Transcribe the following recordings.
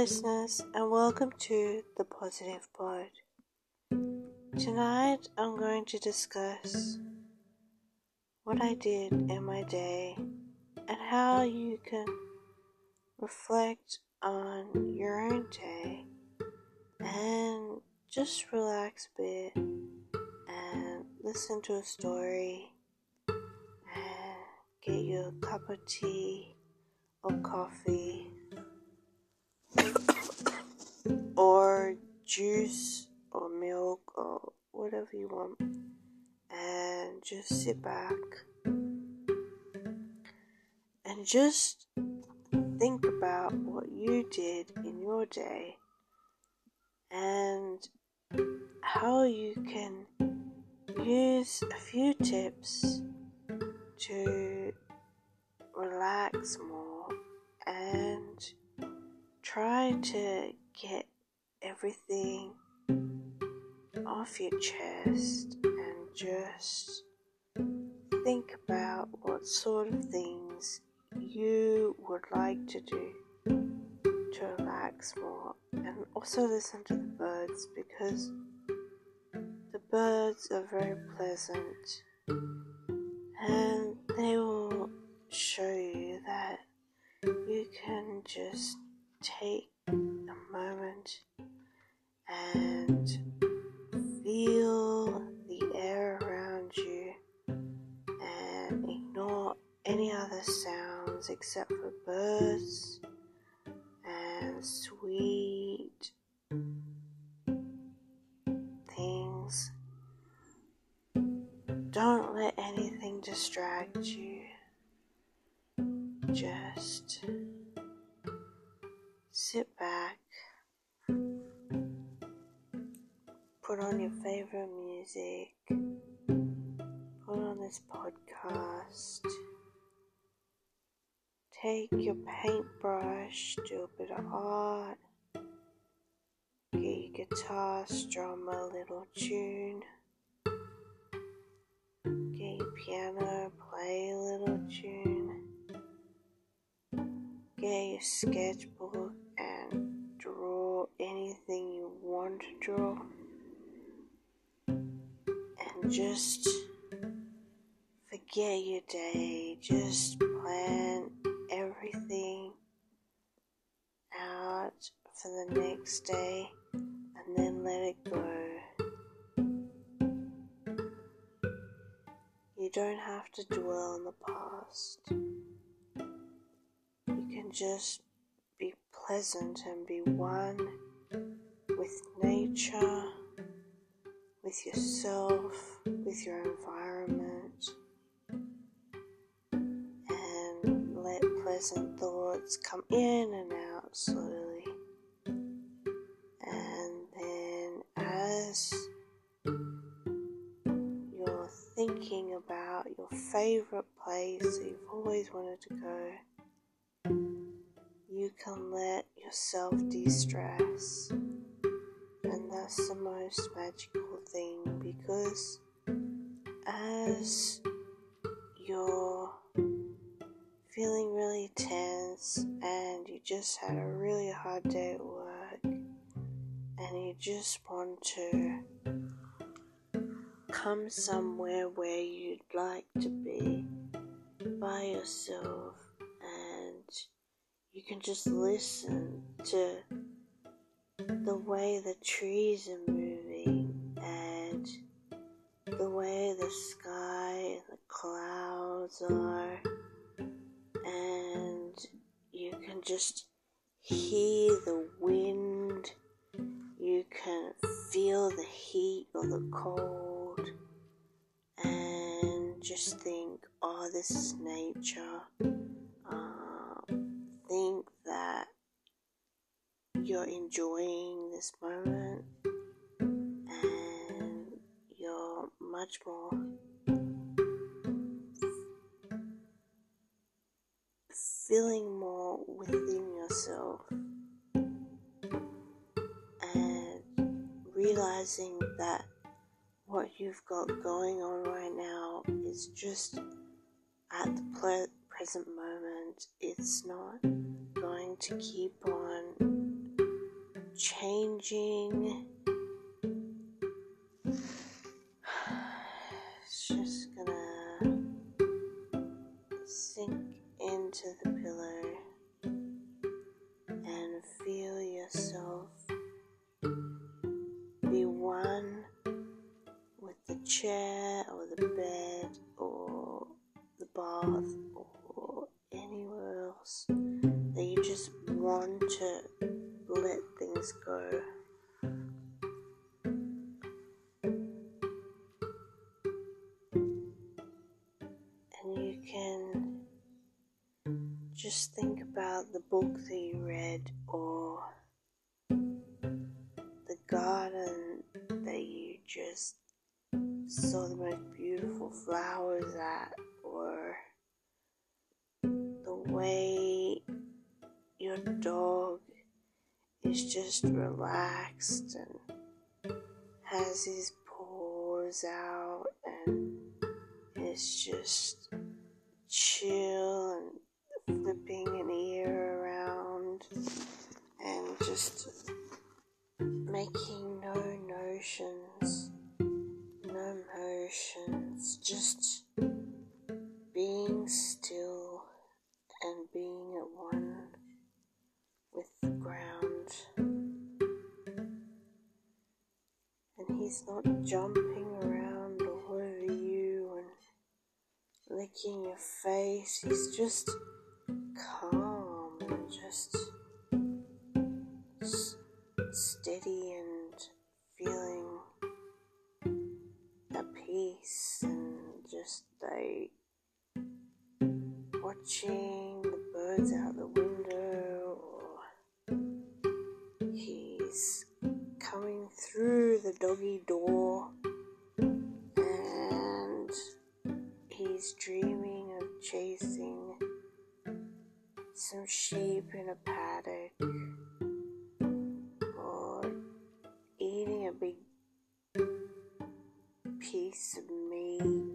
listeners, and welcome to the Positive Pod. Tonight, I'm going to discuss what I did in my day and how you can reflect on your own day and just relax a bit and listen to a story and get you a cup of tea or coffee sit back and just think about what you did in your day and how you can use a few tips to relax more and try to get everything off your chest and just think about what sort of things you would like to do to relax more and also listen to the birds because the birds are very pleasant and they will show you that you can just take a moment and other sounds except for birds and sweet things. Don't let anything distract you. Just sit back, put on your favorite music, put on this podcast, take your paintbrush, do a bit of art, get your guitar, strum a little tune, get your piano, play a little tune, get your sketchbook and draw anything you want to draw. And just forget your day just plan everything out for the next day and then let it go you don't have to dwell on the past you can just be pleasant and be one with nature, with yourself, with your environment, and let pleasant thoughts come in and out slowly. You're thinking about your favorite place that you've always wanted to go, you can let yourself de stress. And that's the most magical thing because as you're feeling really tense and you just had a really hard day at work you just want to come somewhere where you'd like to be by yourself and you can just listen to the way the trees are moving and the way the sky and the clouds are, and you can just hear the wind, can feel the heat or the cold, and just think, oh, this is nature. Um, think that you're enjoying this moment and you're much more feeling more within yourself realizing that what you've got going on right now is just at the ple- present moment, it's not going to keep on changing. It's just gonna chair or the bed or the bath or anywhere else that you just want to let things go. And you can just think about the book that you read or the garden that you just saw the most beautiful flowers at or the way your dog is just relaxed and has his paws out and is just chill he's not jumping around all over you and licking your face, he's just calm and just steady and feeling at peace and just like watching the birds out the window or he's coming through the doggy door and he's dreaming of chasing some sheep in a paddock or eating a big piece of meat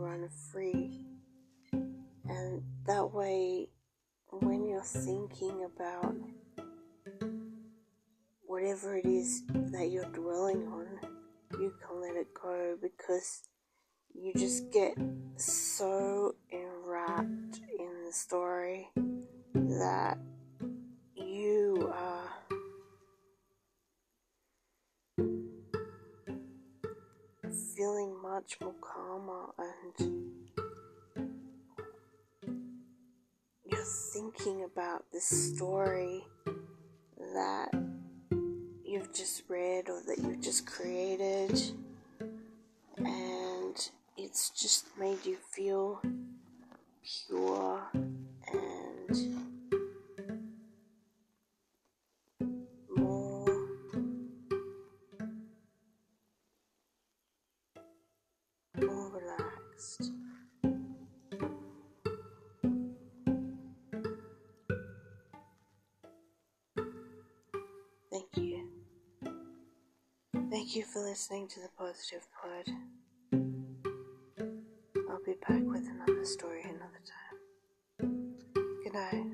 run free. And that way, when you're thinking about whatever it is that you're dwelling on, you can let it go because you just get so enwrapped in the story that more calmer and you're thinking about this story that you've just read or that you've just created and it's just made you feel pure and Thank you for listening to the Positive Pod. I'll be back with another story another time. Good night.